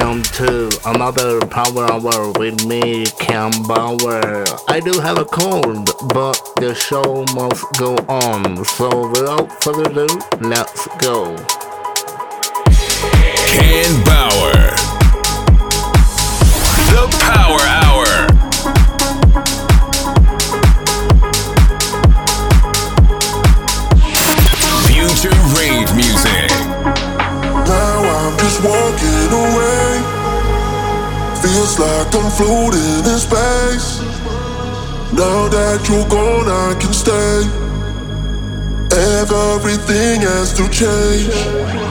Welcome to another Power Hour with me, Ken Bauer. I do have a cold, but the show must go on. So without further ado, let's go. Ken Bauer. The Power Hour. Like I'm floating in space. Now that you're gone, I can stay. Everything has to change.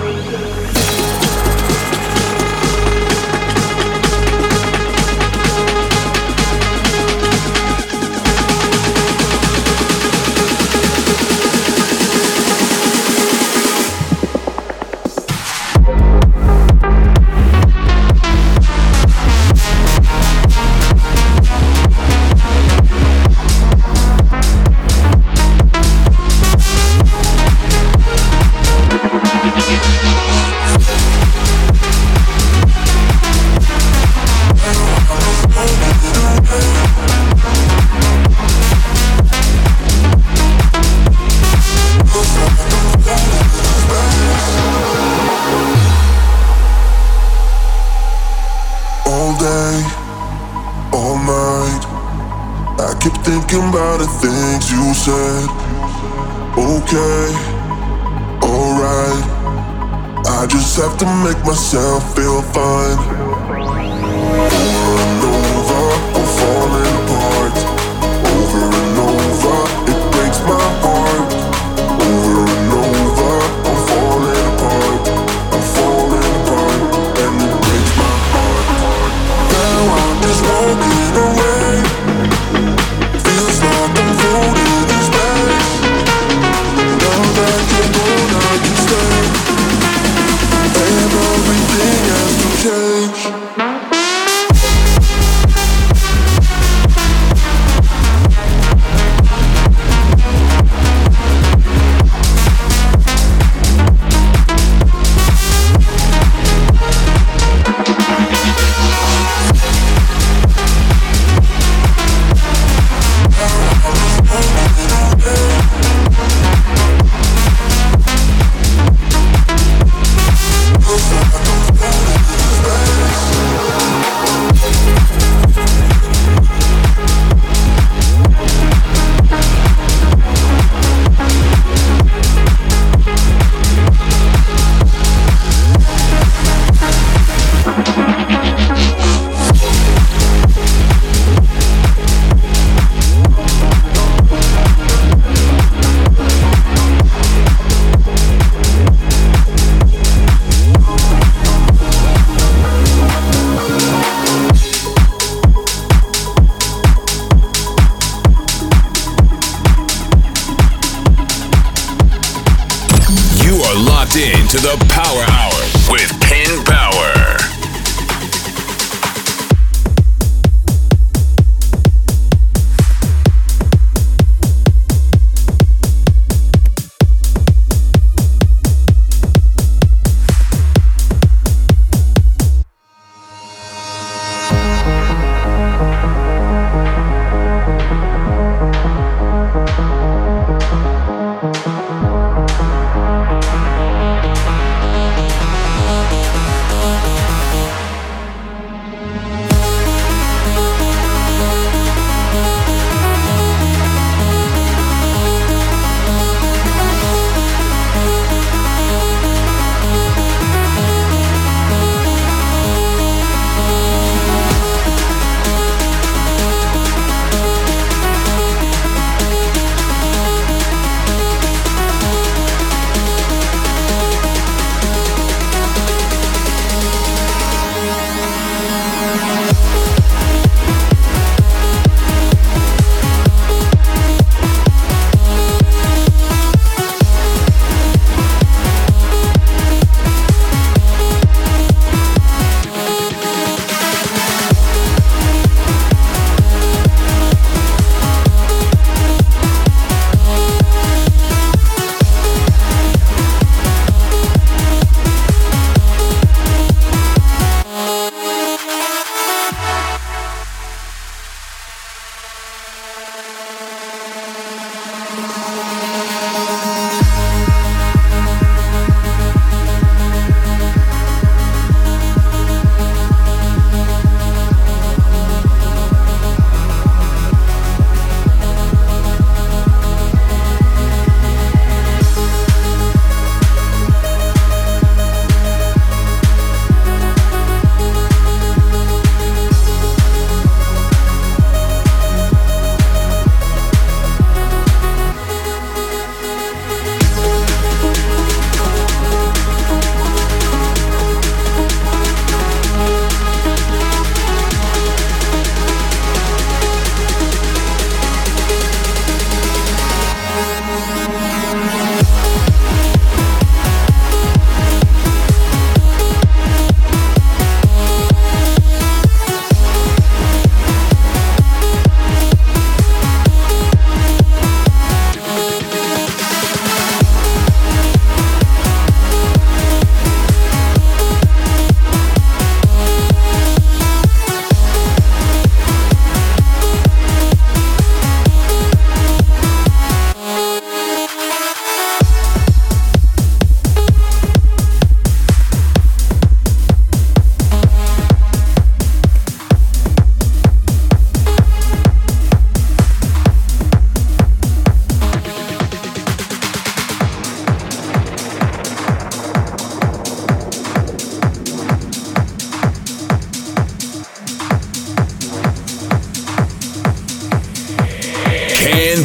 Thinking about the things you said. Okay, just have to make myself feel fine.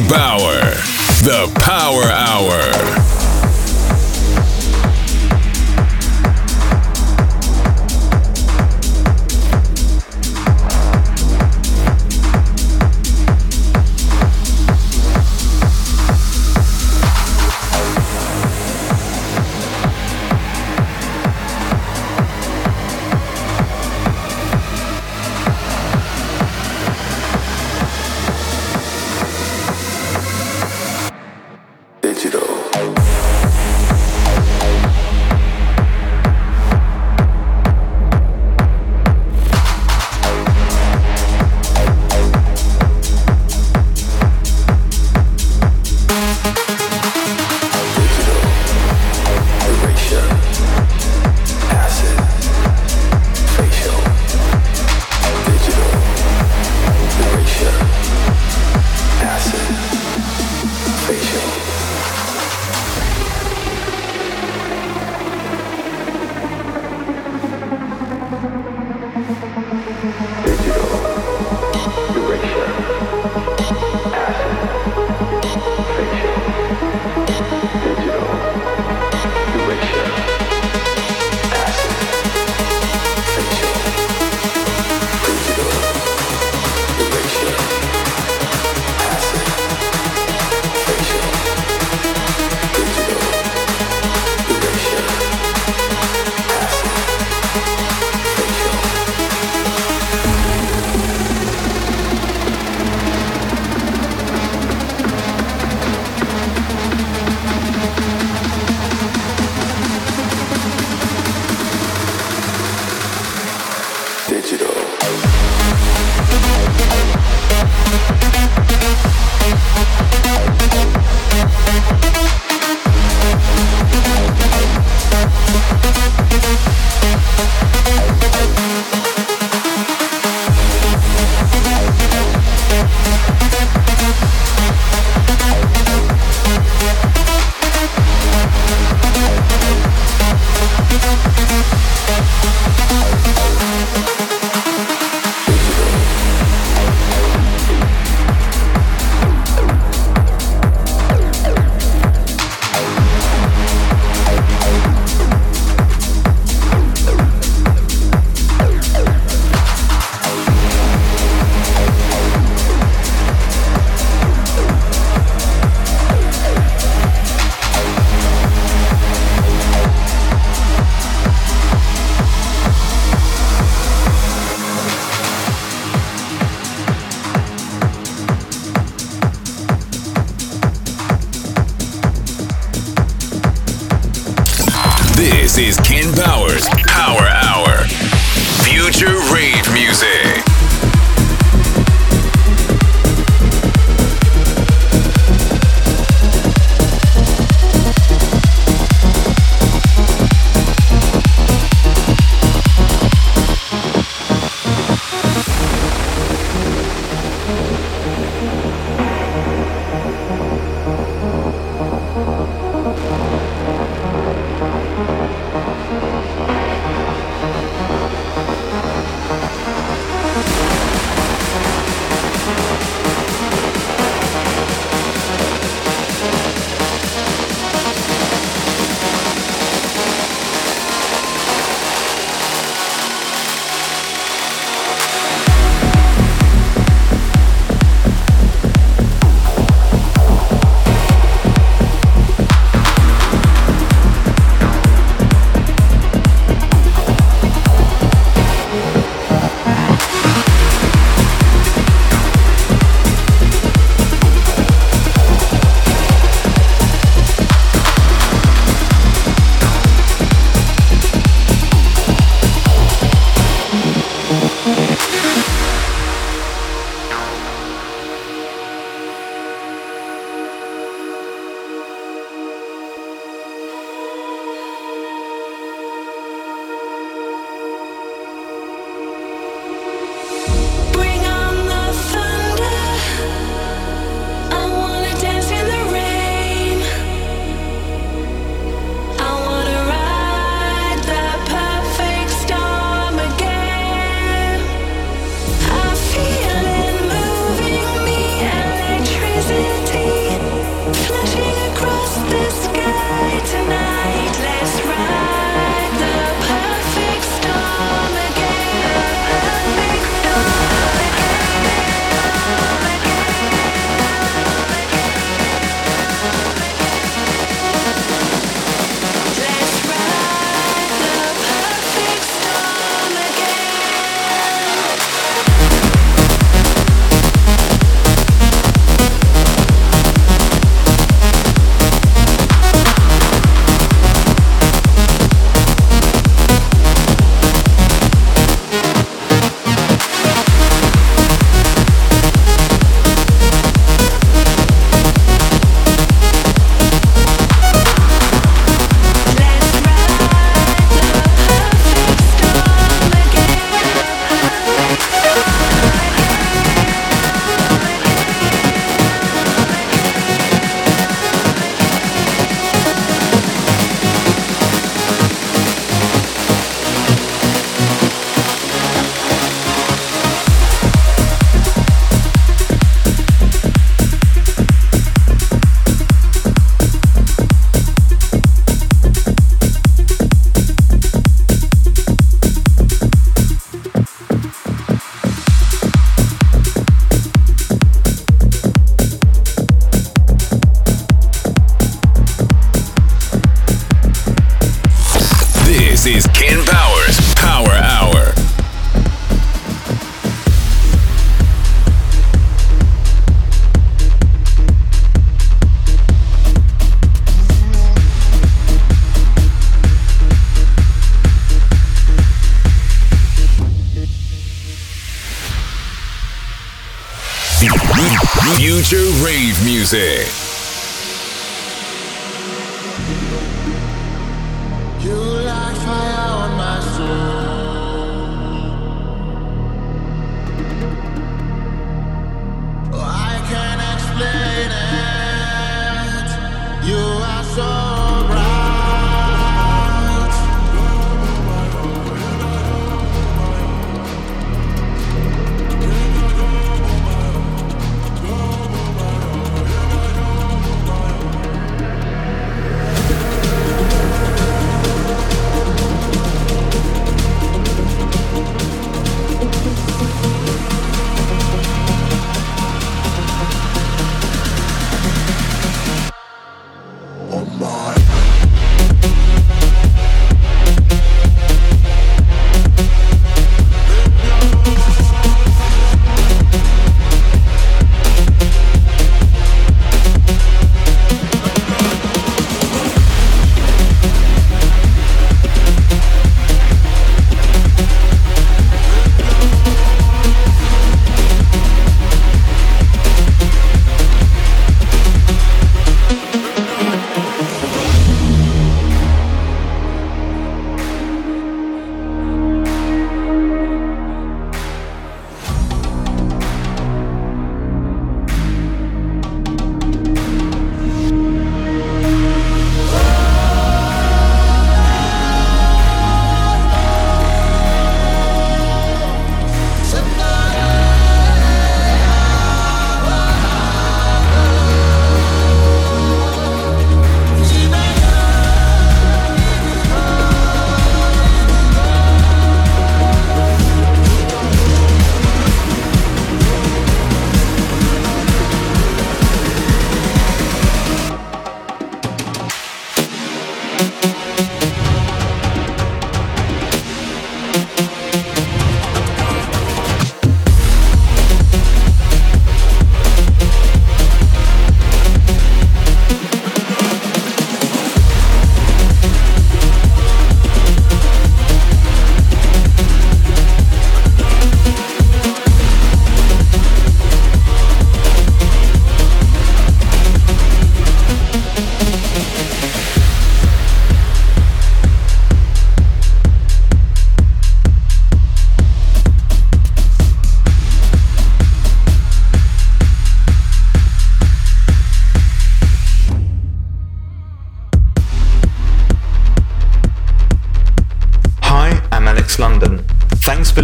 Bauer, the Power Hour.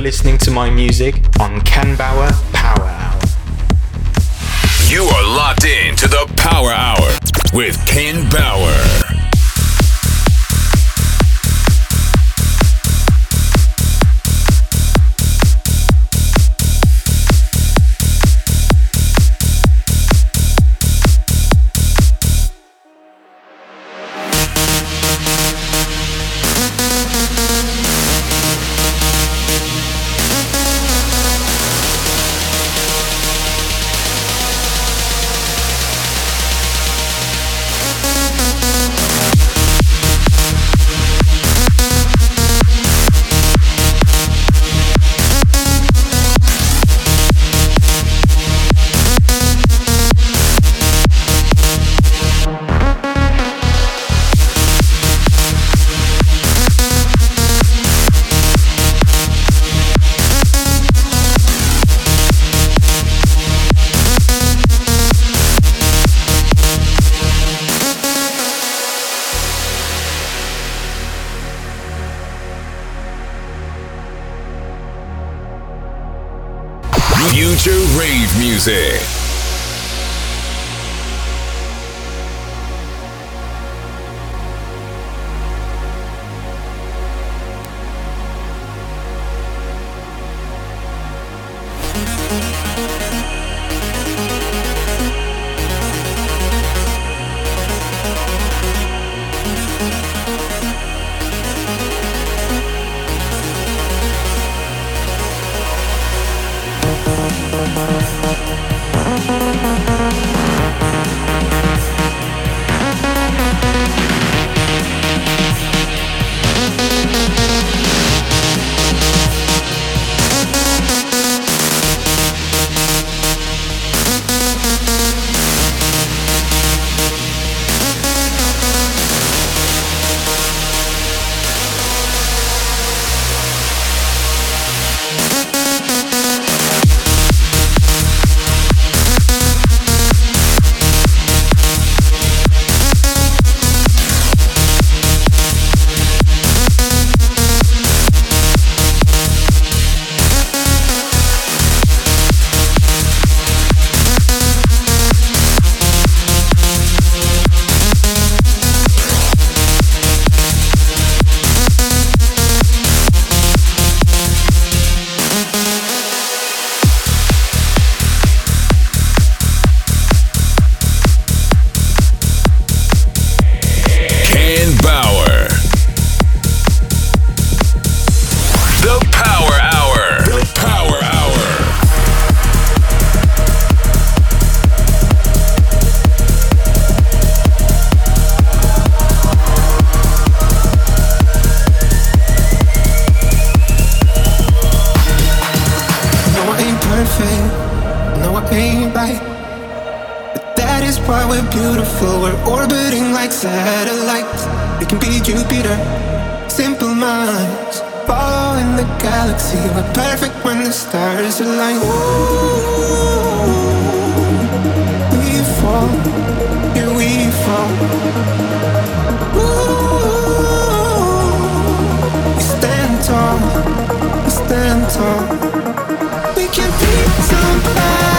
Listening to my music on Ken Bauer Power Hour. You are locked in to the Power Hour with Ken Bauer. we're beautiful, we're orbiting like satellites. We can be Jupiter, simple minds. following in the galaxy, we're perfect when the stars align. Ooh, we fall, here we fall. Ooh, we stand tall, we stand tall. We can be somebody.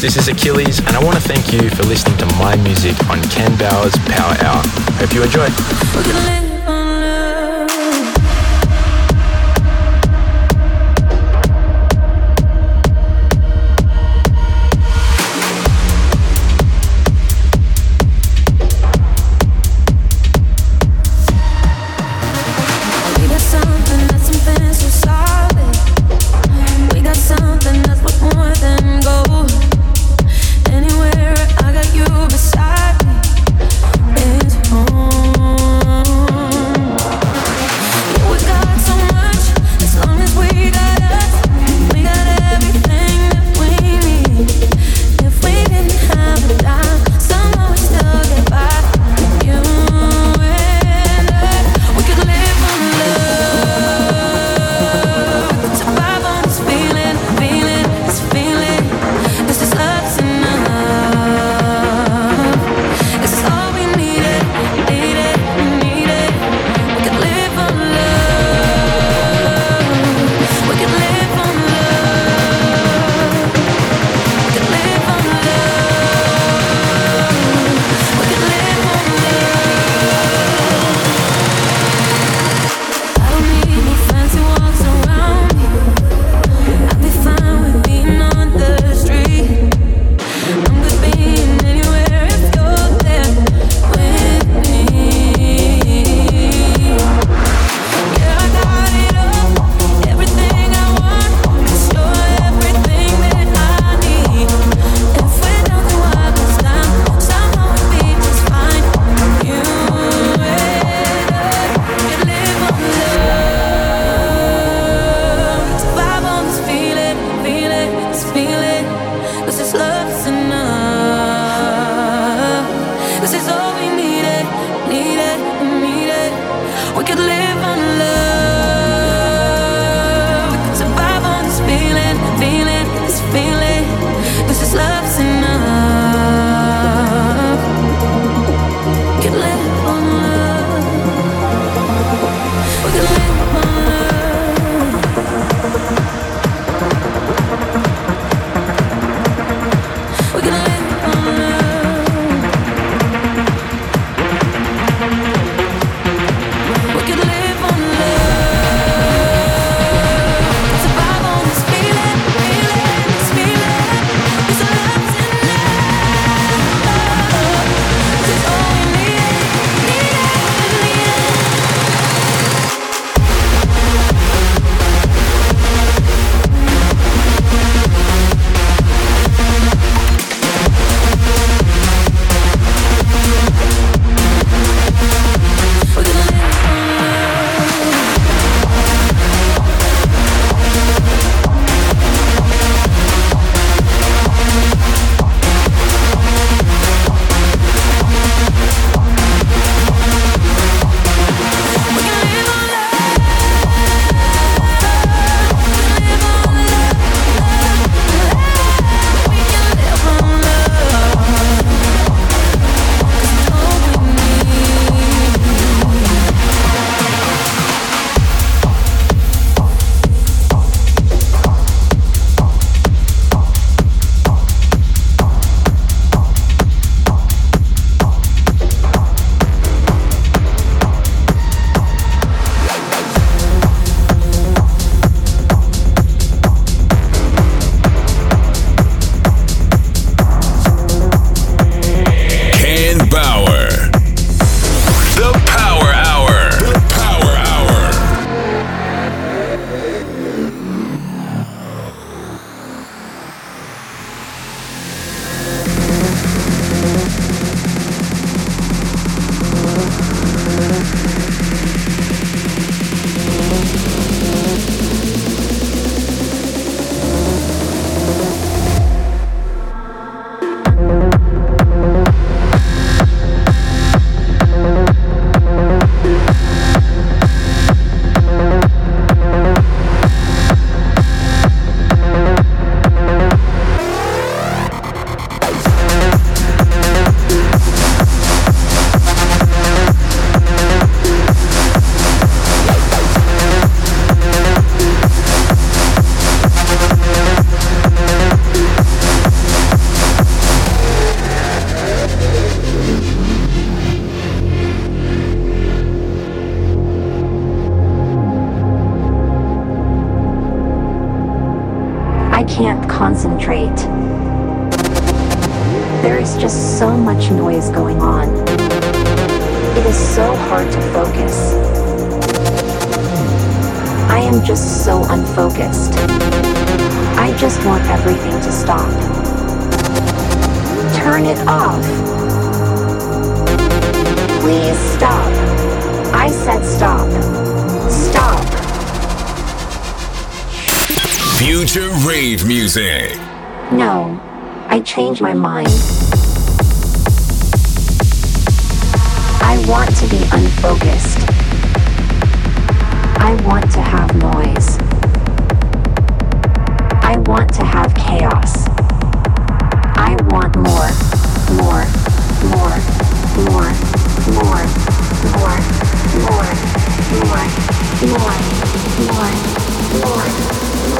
This is Achilles, and I want to thank you for listening to my music on Ken Bauer's Power Hour. Hope you enjoy. Concentrate. There is just so much noise going on. It is so hard to focus. I am just so unfocused. I just want everything to stop. Turn it off. Please stop. I said stop. Stop. Future rave music. No, I changed my mind. I want to be unfocused. I want to have noise. I want to have chaos. I want more, more, more, more, more, more, more, more, more, more, more.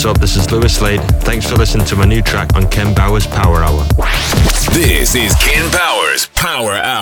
What's up? This is Lewis Laite. Thanks for listening to my new track on Ken Bauer's Power Hour. This is Ken Bauer's Power Hour.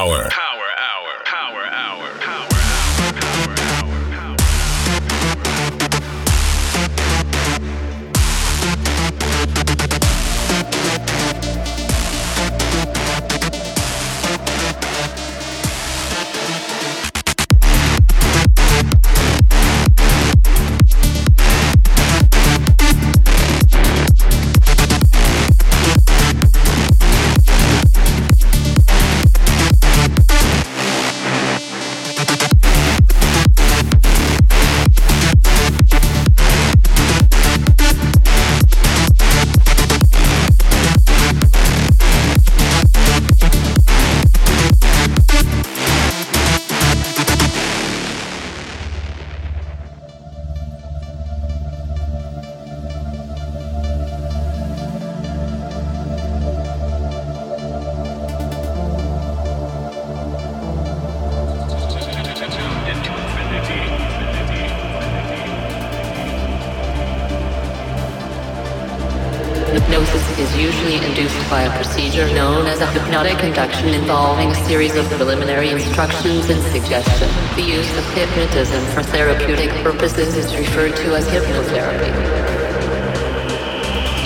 Involving a procedure known as a hypnotic induction involving a series of preliminary instructions and suggestions. The use of hypnotism for therapeutic purposes is referred to as hypnotherapy.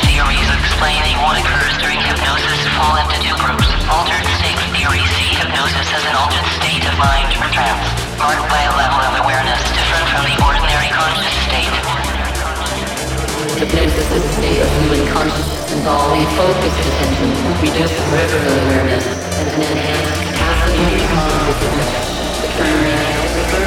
Theories explaining what occurs during hypnosis fall into two groups. Altered state theory see hypnosis as an altered state of mind or trance, marked by a level of awareness different from the ordinary conscious state the is that state of human consciousness involve a focused attention, reduced peripheral awareness, and an enhanced capacity to conscious perception. The primary is the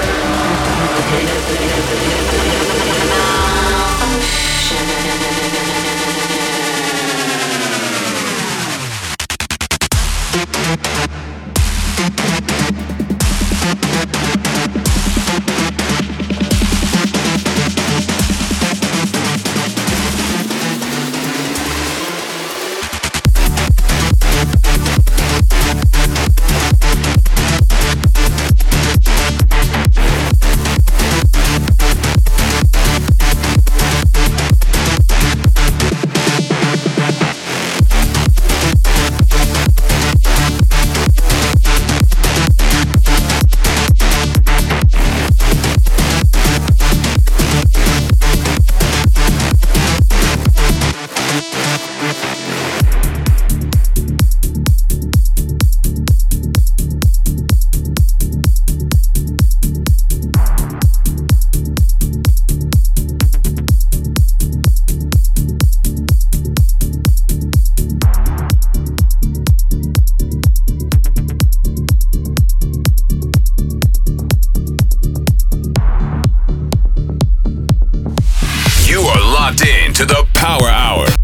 locked in to the Power Hour.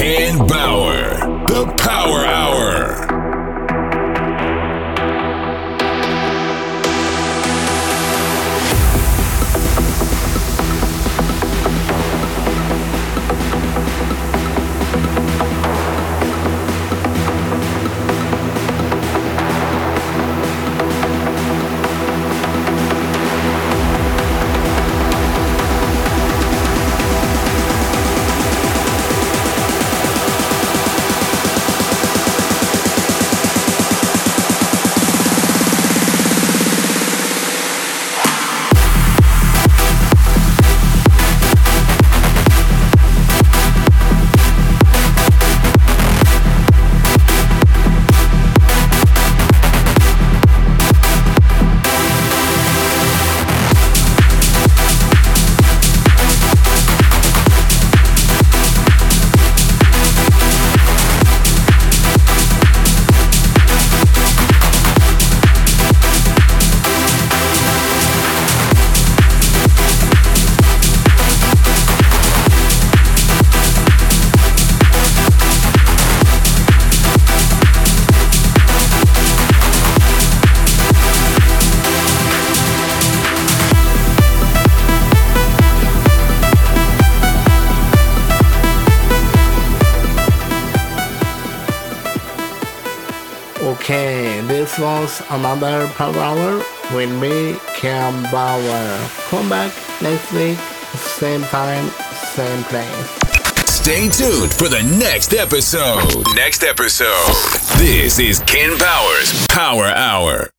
Was another power hour with me, Ken Bauer. Come back next week, same time, same place. Stay tuned for the next episode. Next episode. This is Ken Bauer's Power Hour.